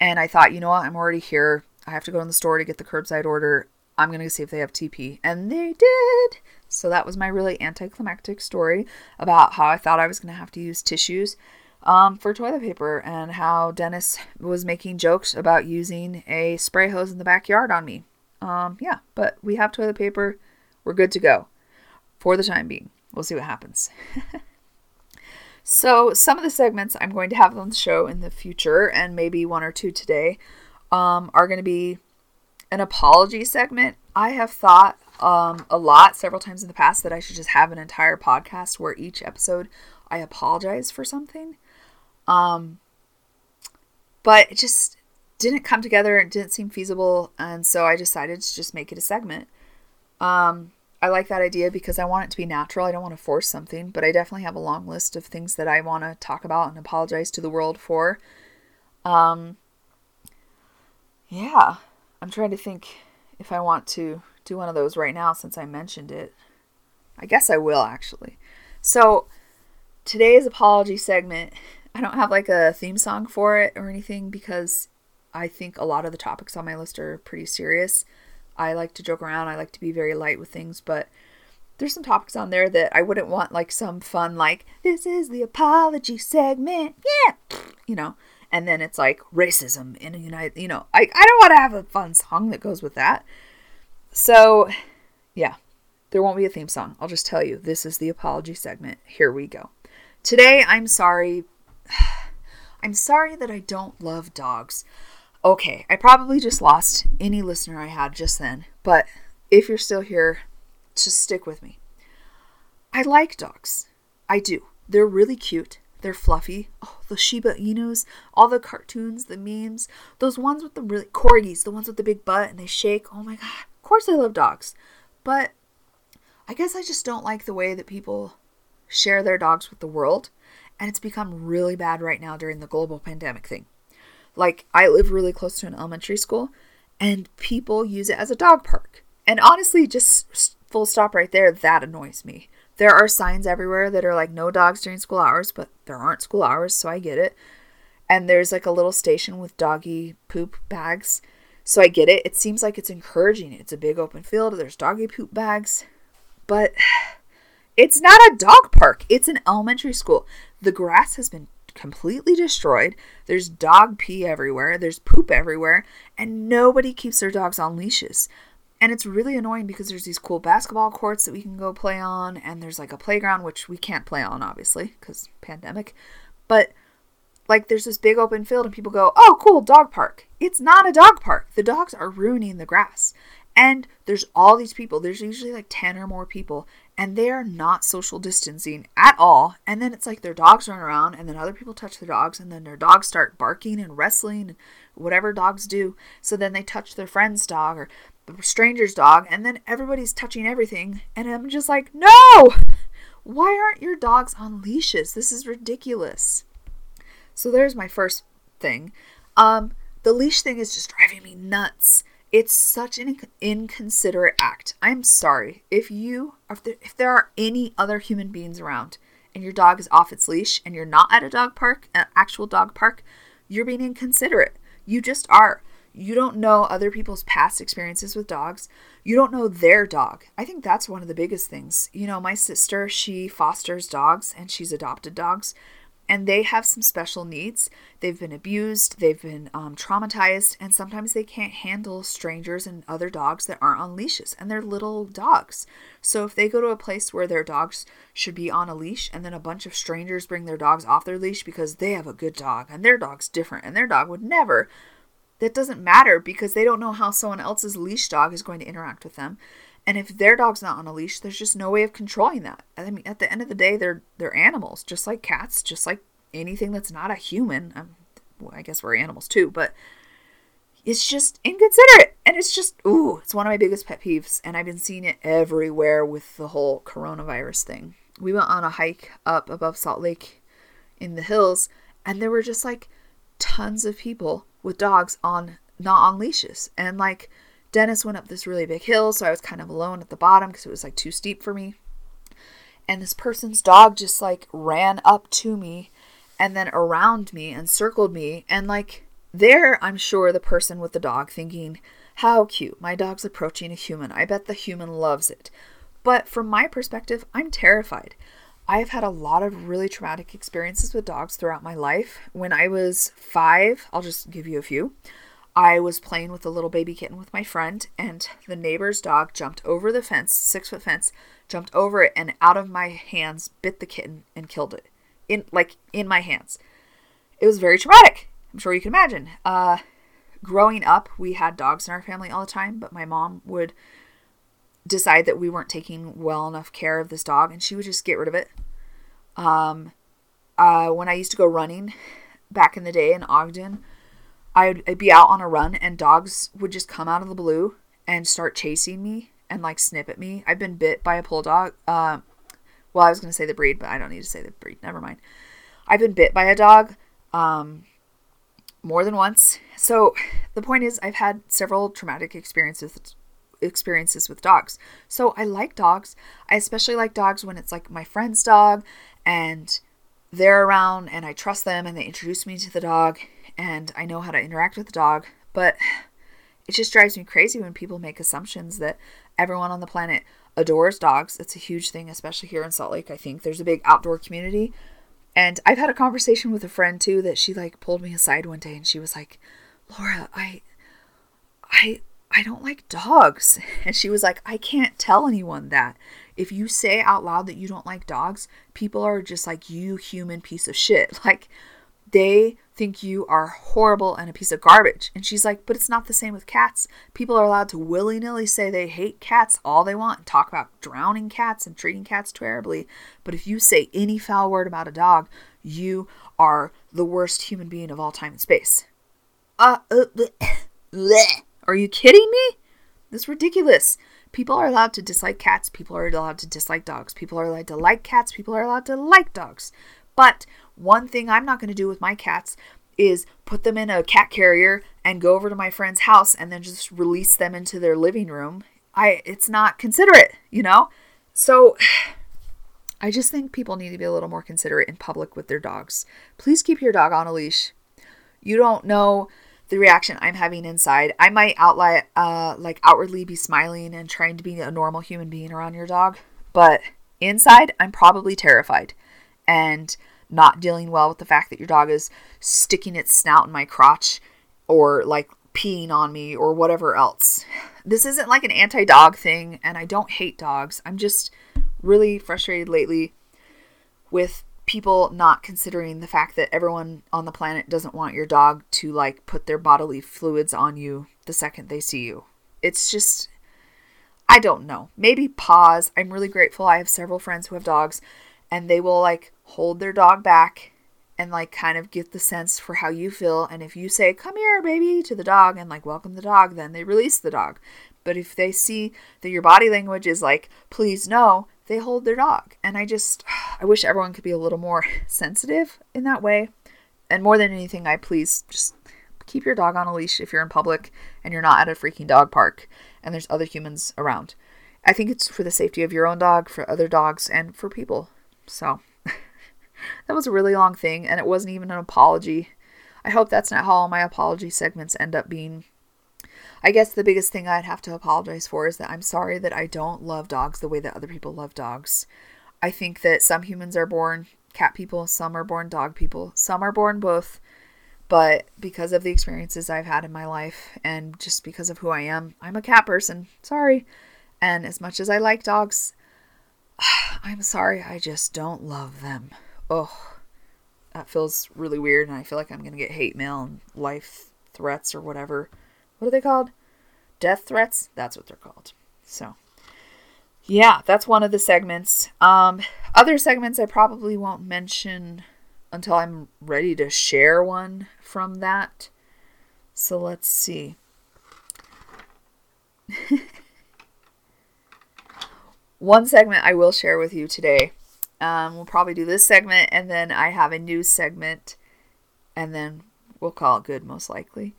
And I thought, you know what? I'm already here. I have to go in the store to get the curbside order. I'm going to see if they have TP. And they did. So that was my really anticlimactic story about how I thought I was going to have to use tissues um, for toilet paper and how Dennis was making jokes about using a spray hose in the backyard on me. Um, yeah, but we have toilet paper. We're good to go for the time being. We'll see what happens. <laughs> So, some of the segments I'm going to have on the show in the future, and maybe one or two today, um, are going to be an apology segment. I have thought um, a lot, several times in the past, that I should just have an entire podcast where each episode I apologize for something. Um, but it just didn't come together. It didn't seem feasible, and so I decided to just make it a segment. Um, I like that idea because I want it to be natural. I don't want to force something, but I definitely have a long list of things that I want to talk about and apologize to the world for. Um, yeah, I'm trying to think if I want to do one of those right now since I mentioned it. I guess I will actually. So, today's apology segment, I don't have like a theme song for it or anything because I think a lot of the topics on my list are pretty serious. I like to joke around. I like to be very light with things, but there's some topics on there that I wouldn't want like some fun like this is the apology segment. Yeah. You know, and then it's like racism in a United, you know, I I don't want to have a fun song that goes with that. So, yeah. There won't be a theme song. I'll just tell you, this is the apology segment. Here we go. Today, I'm sorry. I'm sorry that I don't love dogs. Okay, I probably just lost any listener I had just then, but if you're still here, just stick with me. I like dogs. I do. They're really cute. They're fluffy. Oh, the Shiba Inus, all the cartoons, the memes, those ones with the really corgis, the ones with the big butt and they shake. Oh my god. Of course I love dogs. But I guess I just don't like the way that people share their dogs with the world. And it's become really bad right now during the global pandemic thing. Like, I live really close to an elementary school, and people use it as a dog park. And honestly, just full stop right there, that annoys me. There are signs everywhere that are like no dogs during school hours, but there aren't school hours, so I get it. And there's like a little station with doggy poop bags. So I get it. It seems like it's encouraging. It's a big open field. There's doggy poop bags. But <sighs> it's not a dog park. It's an elementary school. The grass has been completely destroyed. There's dog pee everywhere, there's poop everywhere, and nobody keeps their dogs on leashes. And it's really annoying because there's these cool basketball courts that we can go play on, and there's like a playground, which we can't play on, obviously, because pandemic. But like there's this big open field, and people go, oh, cool, dog park. It's not a dog park. The dogs are ruining the grass. And there's all these people. There's usually like 10 or more people and they are not social distancing at all. And then it's like their dogs run around, and then other people touch their dogs, and then their dogs start barking and wrestling and whatever dogs do. So then they touch their friend's dog or the stranger's dog, and then everybody's touching everything. And I'm just like, no! Why aren't your dogs on leashes? This is ridiculous. So there's my first thing. Um, the leash thing is just driving me nuts. It's such an inconsiderate act. I'm sorry. If you, if there, if there are any other human beings around and your dog is off its leash and you're not at a dog park, an actual dog park, you're being inconsiderate. You just are. You don't know other people's past experiences with dogs. You don't know their dog. I think that's one of the biggest things. You know, my sister, she fosters dogs and she's adopted dogs and they have some special needs. They've been abused, they've been um, traumatized, and sometimes they can't handle strangers and other dogs that aren't on leashes, and they're little dogs. So if they go to a place where their dogs should be on a leash, and then a bunch of strangers bring their dogs off their leash because they have a good dog, and their dog's different, and their dog would never, that doesn't matter because they don't know how someone else's leash dog is going to interact with them. And if their dog's not on a leash, there's just no way of controlling that. I mean, at the end of the day, they're they're animals, just like cats, just like anything that's not a human. Um, well, I guess we're animals too, but it's just inconsiderate, and it's just ooh, it's one of my biggest pet peeves, and I've been seeing it everywhere with the whole coronavirus thing. We went on a hike up above Salt Lake in the hills, and there were just like tons of people with dogs on not on leashes, and like Dennis went up this really big hill, so I was kind of alone at the bottom because it was like too steep for me. And this person's dog just like ran up to me and then around me and circled me. And like there, I'm sure the person with the dog thinking, how cute, my dog's approaching a human. I bet the human loves it. But from my perspective, I'm terrified. I've had a lot of really traumatic experiences with dogs throughout my life. When I was five, I'll just give you a few. I was playing with a little baby kitten with my friend, and the neighbor's dog jumped over the fence, six foot fence, jumped over it, and out of my hands bit the kitten and killed it. In like in my hands. It was very traumatic. I'm sure you can imagine. Uh, growing up, we had dogs in our family all the time, but my mom would decide that we weren't taking well enough care of this dog, and she would just get rid of it. Um, uh, when I used to go running back in the day in Ogden, I'd, be out on a run and dogs would just come out of the blue and start chasing me and like snip at me. I've been bit by a bulldog. Uh, well, I was going to say the breed, but I don't need to say the breed. Never mind. I've been bit by a dog um, more than once. So the point is, I've had several traumatic experiences experiences with dogs. So I like dogs. I especially like dogs when it's like my friend's dog and they're around and I trust them and they introduce me to the dog and I know how to interact with the dog, but it just drives me crazy when people make assumptions that everyone on the planet adores dogs. It's a huge thing, especially here in Salt Lake. I think there's a big outdoor community. And I've had a conversation with a friend too that she like pulled me aside one day and she was like, "Laura, I I I don't like dogs." <laughs> And she was like, "I can't tell anyone that. If you say out loud that you don't like dogs, people are just like, "You human piece of shit." <laughs> Like they think you are horrible and a piece of garbage. And she's like, but it's not the same with cats. People are allowed to willy nilly say they hate cats all they want and talk about drowning cats and treating cats terribly. But if you say any foul word about a dog, you are the worst human being of all time and space. Uh, uh bleh, bleh. <coughs> are you kidding me? This is ridiculous. People are allowed to dislike cats. People are allowed to dislike dogs. People are allowed to like cats. People are allowed to like dogs. But one thing I'm not going to do with my cats is put them in a cat carrier and go over to my friend's house and then just release them into their living room. I it's not considerate, you know? So <sighs> I just think people need to be a little more considerate in public with their dogs. Please keep your dog on a leash. You don't know the reaction I'm having inside. I might outlet uh like outwardly be smiling and trying to be a normal human being around your dog, but inside I'm probably terrified. And not dealing well with the fact that your dog is sticking its snout in my crotch or like peeing on me or whatever else. This isn't like an anti dog thing, and I don't hate dogs. I'm just really frustrated lately with people not considering the fact that everyone on the planet doesn't want your dog to like put their bodily fluids on you the second they see you. It's just I don't know. Maybe pause. I'm really grateful. I have several friends who have dogs and they will like hold their dog back and like kind of get the sense for how you feel. And if you say, come here, baby, to the dog and like welcome the dog, then they release the dog. But if they see that your body language is like, please no, they hold their dog. And I just, <sighs> I wish everyone could be a little more <laughs> sensitive in that way. And more than anything, I please just keep your dog on a leash if you're in public and you're not at a freaking dog park and there's other humans around. I think it's for the safety of your own dog, for other dogs, and for people. So that was a really long thing, and it wasn't even an apology. I hope that's not how all my apology segments end up being. I guess the biggest thing I'd have to apologize for is that I'm sorry that I don't love dogs the way that other people love dogs. I think that some humans are born cat people, some are born dog people, some are born both. But because of the experiences I've had in my life and just because of who I am, I'm a cat person. Sorry. And as much as I like dogs, <sighs> I'm sorry, I just don't love them. Oh, that feels really weird, and I feel like I'm gonna get hate mail and life threats or whatever. What are they called? Death threats? That's what they're called. So, yeah, that's one of the segments. Um, other segments I probably won't mention until I'm ready to share one from that. So let's see. <laughs> one segment I will share with you today. Um, we'll probably do this segment, and then I have a news segment, and then we'll call it good, most likely.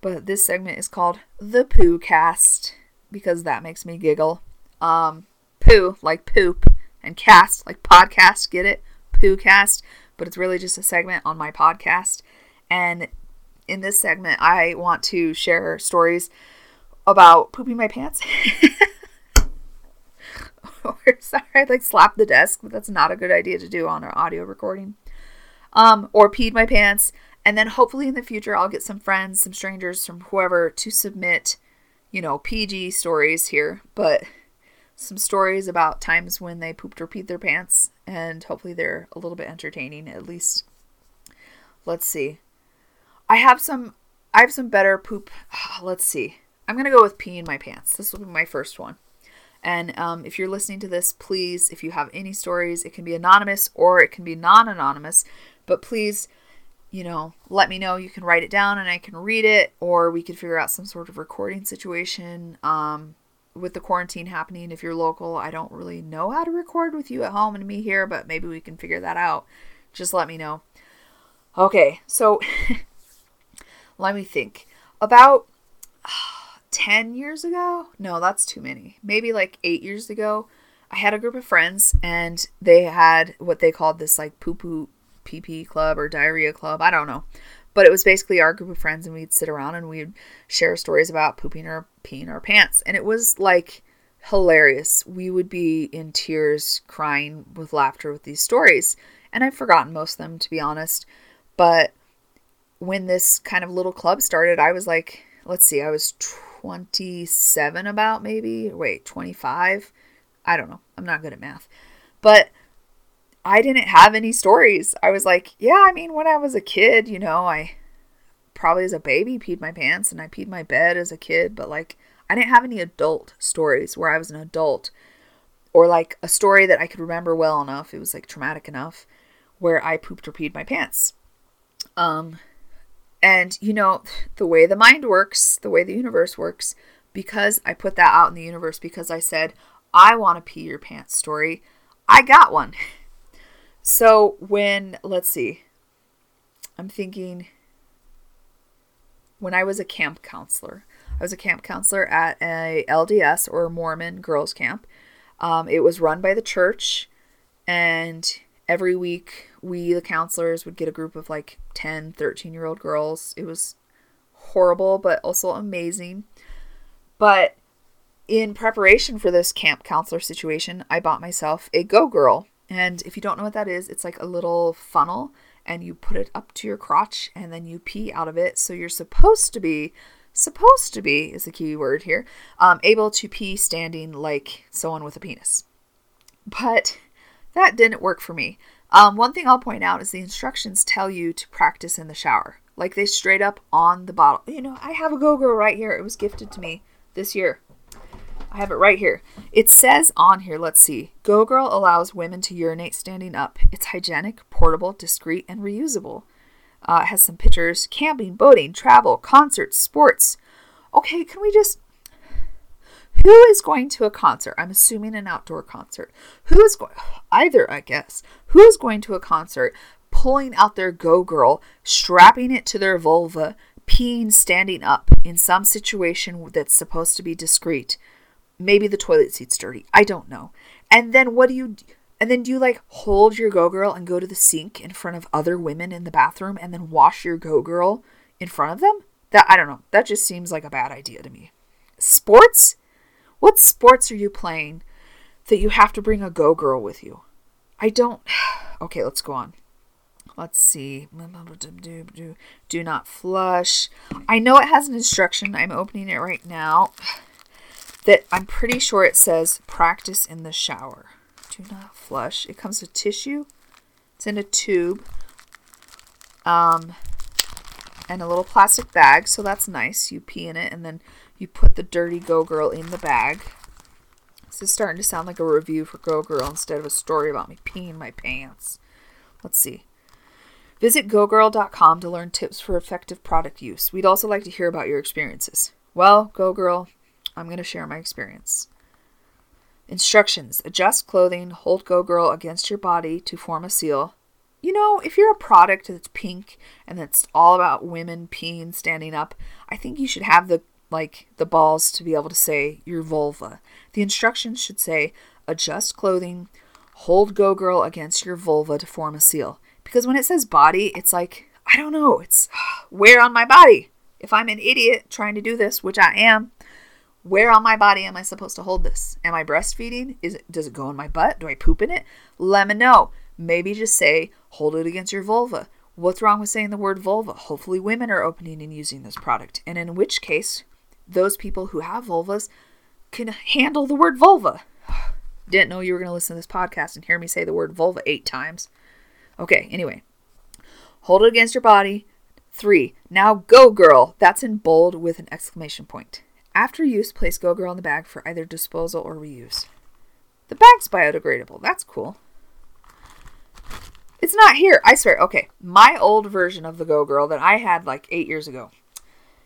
But this segment is called the Poo Cast because that makes me giggle. Um, poo like poop, and cast like podcast. Get it? Poo Cast. But it's really just a segment on my podcast, and in this segment, I want to share stories about pooping my pants. <laughs> or <laughs> sorry, I like slapped the desk, but that's not a good idea to do on our audio recording. Um, or peed my pants, and then hopefully in the future I'll get some friends, some strangers, from whoever to submit, you know, PG stories here, but some stories about times when they pooped or peed their pants, and hopefully they're a little bit entertaining at least. Let's see. I have some I have some better poop. <sighs> Let's see. I'm gonna go with pee in my pants. This will be my first one. And um, if you're listening to this, please, if you have any stories, it can be anonymous or it can be non anonymous. But please, you know, let me know. You can write it down and I can read it, or we could figure out some sort of recording situation. Um, with the quarantine happening, if you're local, I don't really know how to record with you at home and me here, but maybe we can figure that out. Just let me know. Okay, so <laughs> let me think. About 10 years ago. No, that's too many. Maybe like eight years ago, I had a group of friends and they had what they called this like poo poo pee club or diarrhea club. I don't know. But it was basically our group of friends and we'd sit around and we'd share stories about pooping or peeing our pants. And it was like hilarious. We would be in tears, crying with laughter with these stories. And I've forgotten most of them, to be honest. But when this kind of little club started, I was like, let's see, I was 27 about maybe. Wait, 25? I don't know. I'm not good at math. But I didn't have any stories. I was like, yeah, I mean, when I was a kid, you know, I probably as a baby peed my pants and I peed my bed as a kid, but like I didn't have any adult stories where I was an adult or like a story that I could remember well enough. It was like traumatic enough where I pooped or peed my pants. Um, and, you know, the way the mind works, the way the universe works, because I put that out in the universe, because I said, I want a pee your pants story, I got one. <laughs> So when, let's see, I'm thinking when I was a camp counselor, I was a camp counselor at a LDS or Mormon girls' camp. Um, it was run by the church, and every week we the counselors would get a group of like 10 13 year old girls. It was horrible but also amazing. But in preparation for this camp counselor situation i bought myself a go girl. And if you don't know what that is it's like a little funnel and you put it up to your crotch and then you pee out of it. So you're supposed to be supposed to be is the key word here um, able to pee standing like someone with a penis. But that didn't work for me. Um, one thing I'll point out is the instructions tell you to practice in the shower. Like they straight up on the bottle. You know, I have a Go Girl right here. It was gifted to me this year. I have it right here. It says on here, let's see. Go Girl allows women to urinate standing up. It's hygienic, portable, discreet, and reusable. Uh, it has some pictures camping, boating, travel, concerts, sports. Okay, can we just. Who is going to a concert? I'm assuming an outdoor concert. Who is going, either, I guess, who is going to a concert, pulling out their Go Girl, strapping it to their vulva, peeing standing up in some situation that's supposed to be discreet? Maybe the toilet seat's dirty. I don't know. And then what do you and then do you like hold your go girl and go to the sink in front of other women in the bathroom and then wash your go girl in front of them? That I don't know. That just seems like a bad idea to me. Sports? What sports are you playing that you have to bring a go girl with you? I don't. <sighs> Okay, let's go on. Let's see. Do not flush. I know it has an instruction. I'm opening it right now. <sighs> That I'm pretty sure it says practice in the shower. Do not flush. It comes with tissue. It's in a tube. Um, and a little plastic bag, so that's nice. You pee in it and then you put the dirty Go Girl in the bag. This is starting to sound like a review for Go Girl instead of a story about me peeing my pants. Let's see. Visit gogirl.com to learn tips for effective product use. We'd also like to hear about your experiences. Well, Go Girl, I'm going to share my experience. Instructions Adjust clothing, hold Go Girl against your body to form a seal. You know, if you're a product that's pink and that's all about women peeing standing up, I think you should have the like the balls to be able to say your vulva. The instructions should say adjust clothing, hold Go Girl against your vulva to form a seal. Because when it says body, it's like, I don't know, it's <gasps> where on my body? If I'm an idiot trying to do this, which I am, where on my body am I supposed to hold this? Am I breastfeeding? Is it does it go in my butt? Do I poop in it? Let me know. Maybe just say hold it against your vulva. What's wrong with saying the word vulva? Hopefully women are opening and using this product. And in which case, those people who have vulvas can handle the word vulva. <sighs> Didn't know you were going to listen to this podcast and hear me say the word vulva eight times. Okay, anyway. Hold it against your body. Three. Now go, girl. That's in bold with an exclamation point. After use, place Go Girl in the bag for either disposal or reuse. The bag's biodegradable. That's cool. It's not here. I swear. Okay. My old version of the Go Girl that I had like eight years ago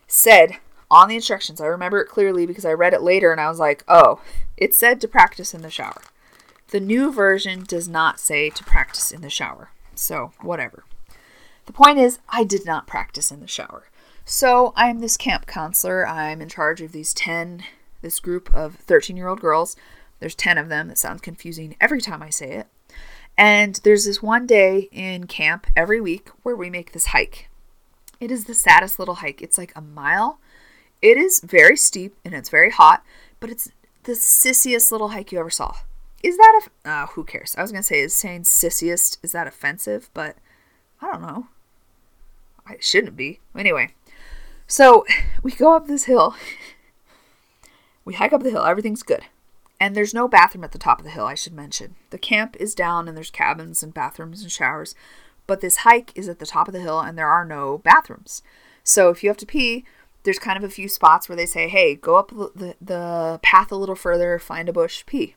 said on the instructions, I remember it clearly because I read it later and I was like, oh, it said to practice in the shower. The new version does not say to practice in the shower. So, whatever. The point is, I did not practice in the shower. So, I'm this camp counselor. I'm in charge of these 10, this group of 13 year old girls. There's 10 of them. That sounds confusing every time I say it. And there's this one day in camp every week where we make this hike. It is the saddest little hike. It's like a mile it is very steep and it's very hot, but it's the sissiest little hike you ever saw. Is that a uh, who cares? I was gonna say is saying sissiest is that offensive, but I don't know. I shouldn't be. Anyway, so we go up this hill. we hike up the hill. Everything's good. And there's no bathroom at the top of the hill, I should mention. The camp is down and there's cabins and bathrooms and showers, but this hike is at the top of the hill and there are no bathrooms. So if you have to pee, there's kind of a few spots where they say, hey, go up the, the path a little further, find a bush, pee.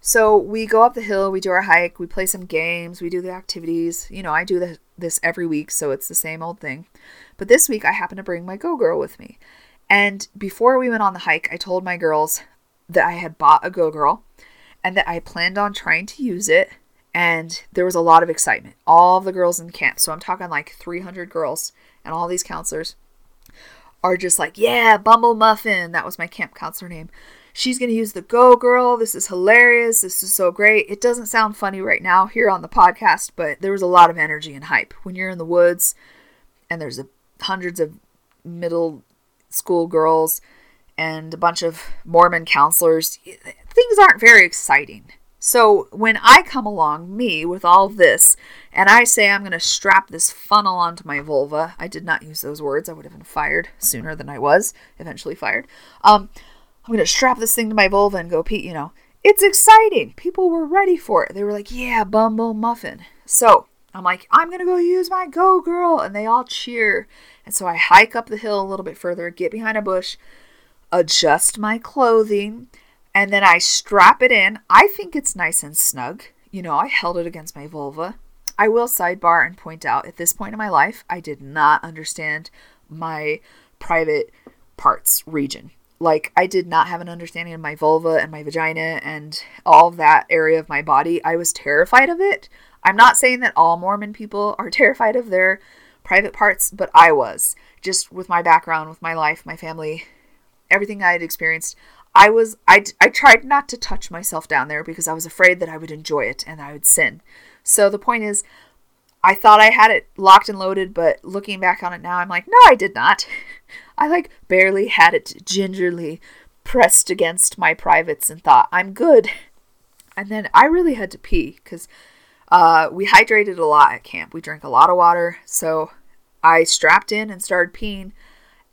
So we go up the hill, we do our hike, we play some games, we do the activities. You know, I do the, this every week, so it's the same old thing. But this week I happen to bring my Go Girl with me. And before we went on the hike, I told my girls that I had bought a Go Girl and that I planned on trying to use it. And there was a lot of excitement. All of the girls in camp, so I'm talking like 300 girls and all these counselors are just like, yeah, Bumble Muffin. That was my camp counselor name. She's going to use the Go Girl. This is hilarious. This is so great. It doesn't sound funny right now here on the podcast, but there was a lot of energy and hype. When you're in the woods and there's a, hundreds of middle school girls and a bunch of Mormon counselors, things aren't very exciting. So when I come along, me, with all this, and I say I'm going to strap this funnel onto my vulva, I did not use those words. I would have been fired sooner than I was, eventually fired. Um, I'm going to strap this thing to my vulva and go pee, you know. It's exciting. People were ready for it. They were like, yeah, Bumble Muffin. So I'm like, I'm going to go use my Go Girl. And they all cheer. And so I hike up the hill a little bit further, get behind a bush, adjust my clothing and then I strap it in. I think it's nice and snug. You know, I held it against my vulva. I will sidebar and point out at this point in my life, I did not understand my private parts region. like I did not have an understanding of my vulva and my vagina and all that area of my body. I was terrified of it. I'm not saying that all Mormon people are <laughs> terrified of their private parts, but I was. Just with my background, with my life, my family, everything I had experienced, I was I I tried not to touch myself down there because I was afraid that I would enjoy it and I would sin. So the point is I thought I had it locked and loaded, but looking back on it now, I'm like, no, I did not. <laughs> I like barely had it gingerly pressed against my privates and thought, I'm good. And then I really had to pee because uh, we hydrated a lot at camp. We drank a lot of water. So I strapped in and started peeing.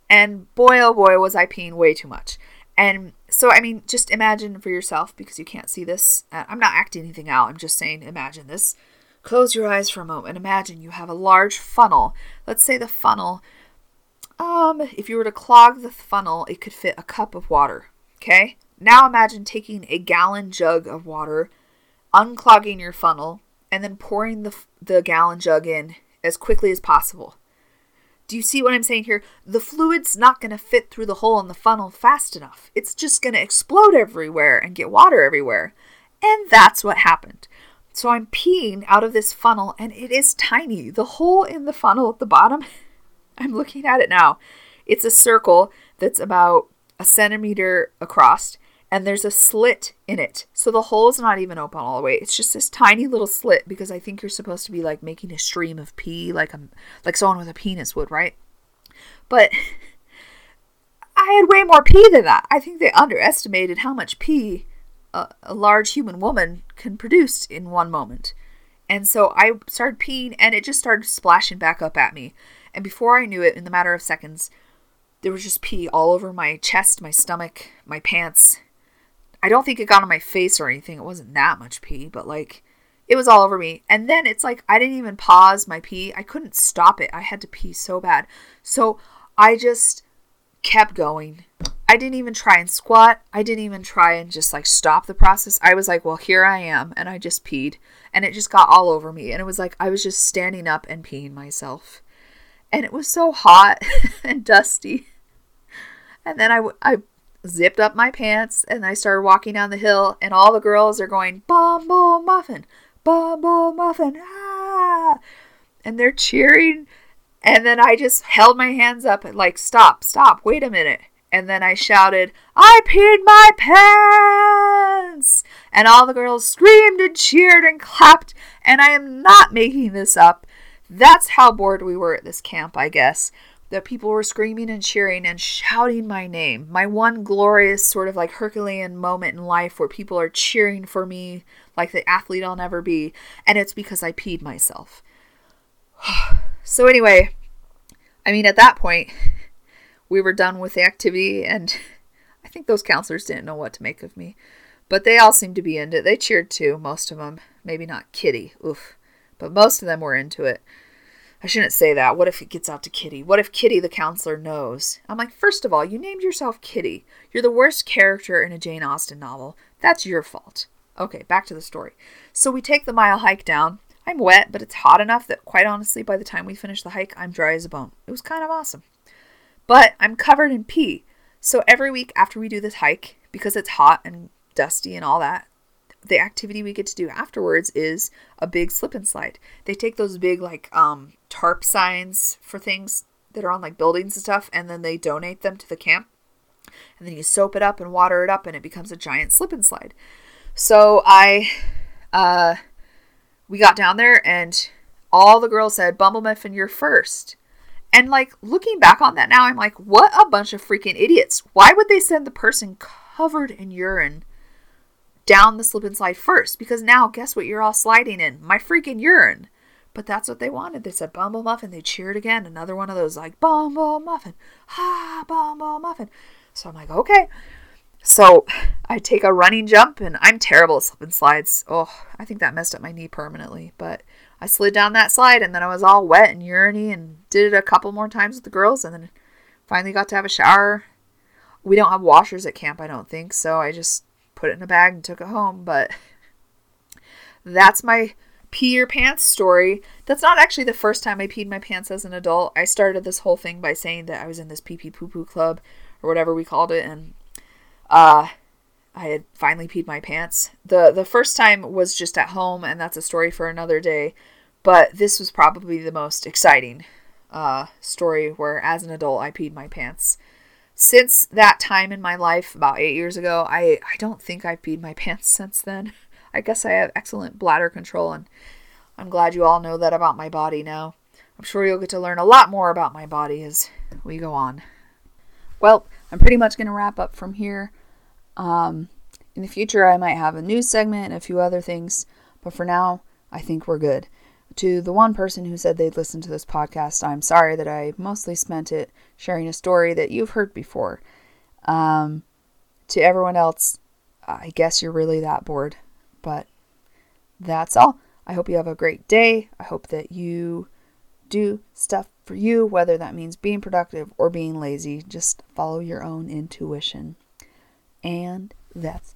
And boy, oh boy, was I peeing way too much. And so, I mean, just imagine for yourself because you can't see this. Uh, I'm not acting anything out. I'm just saying, imagine this. Close your eyes for a moment. Imagine you have a large funnel. Let's say the funnel, um, if you were to clog the funnel, it could fit a cup of water. Okay? Now imagine taking a gallon jug of water, unclogging your funnel, and then pouring the, the gallon jug in as quickly as possible. Do you see what I'm saying here? The fluid's not going to fit through the hole in the funnel fast enough. It's just going to explode everywhere and get water everywhere. And that's what happened. So I'm peeing out of this funnel and it is tiny. The hole in the funnel at the bottom, <laughs> I'm looking at it now. It's a circle that's about a centimeter across and there's a slit in it. So the hole's not even open all the way. It's just this tiny little slit because I think you're supposed to be like making a stream of pee like a like someone with a penis would, right? But <laughs> I had way more pee than that. I think they underestimated how much pee a, a large human woman can produce in one moment. And so I started peeing and it just started splashing back up at me. And before I knew it, in the matter of seconds, there was just pee all over my chest, my stomach, my pants. I don't think it got on my face or anything. It wasn't that much pee, but like it was all over me. And then it's like I didn't even pause my pee. I couldn't stop it. I had to pee so bad. So I just kept going I didn't even try and squat. I didn't even try and just like stop the process. I was like, well, here I am. And I just peed. And it just got all over me. And it was like I was just standing up and peeing myself. And it was so hot <laughs> and dusty. And then I, I zipped up my pants and I started walking down the hill. And all the girls are going, Bumble Muffin, Bumble Muffin, ah. And they're cheering. And then I just held my hands up and like, stop, stop, wait a minute and then I shouted, I peed my pants! And all the girls screamed and cheered and clapped, and I am not making this up. That's how bored we were at this camp, I guess. That people were screaming and cheering and shouting my name. My one glorious, sort of like Herculean moment in life where people are cheering for me like the athlete I'll never be. And it's because I peed myself. <sighs> so, anyway, I mean, at that point, we were done with the activity, and <laughs> I think those counselors didn't know what to make of me. But they all seemed to be into it. They cheered too, most of them. Maybe not Kitty, oof. But most of them were into it. I shouldn't say that. What if it gets out to Kitty? What if Kitty, the counselor, knows? I'm like, first of all, you named yourself Kitty. You're the worst character in a Jane Austen novel. That's your fault. Okay, back to the story. So we take the mile hike down. I'm wet, but it's hot enough that, quite honestly, by the time we finish the hike, I'm dry as a bone. It was kind of awesome. But I'm covered in pee. So every week after we do this hike, because it's hot and dusty and all that, the activity we get to do afterwards is a big slip and slide. They take those big like um tarp signs for things that are on like buildings and stuff and then they donate them to the camp. And then you soap it up and water it up and it becomes a giant slip and slide. So I uh we got down there and all the girls said, Bumble Muffin, you're first. And like looking back on that now, I'm like, what a bunch of freaking idiots. Why would they send the person covered in urine down the slip and slide first? Because now, guess what you're all sliding in? My freaking urine. But that's what they wanted. They said Bumble Muffin. They cheered again. Another one of those like Bumble Muffin. Ha Ah, Bumble Muffin. So I'm like, okay. So I take a running jump and I'm terrible at slip and slides. Oh, I think that messed up my knee permanently. But I slid down that slide and then I was all wet and uriny and did it a couple more times with the girls and then finally got to have a shower. We don't have washers at camp, I don't think, so I just put it in a bag and took it home. But that's my pee your pants story. That's not actually the first time I peed my pants as an adult. I started this whole thing by saying that I was in this pee pee poo poo club or whatever we called it, and uh, I had finally peed my pants. the The first time was just at home, and that's a story for another day. But this was probably the most exciting uh, story where, as an adult, I peed my pants. Since that time in my life, about eight years ago, I, I don't think I've peed my <laughs> pants since then. I guess I have excellent bladder control, and I'm glad you all know that about my body now. I'm sure you'll get to learn a lot more about my body as we go on. Well, I'm pretty much going to wrap up from here. Um, in the future, I might have a news segment and a few other things, but for now, I think we're good. To the one person who said they'd listen to this podcast, I'm sorry that I mostly spent it sharing a story that you've heard before. Um, to everyone else, I guess you're really that bored. But that's all. I hope you have a great day. I hope that you do stuff for you, whether that means being productive or being lazy. Just follow your own intuition. And that's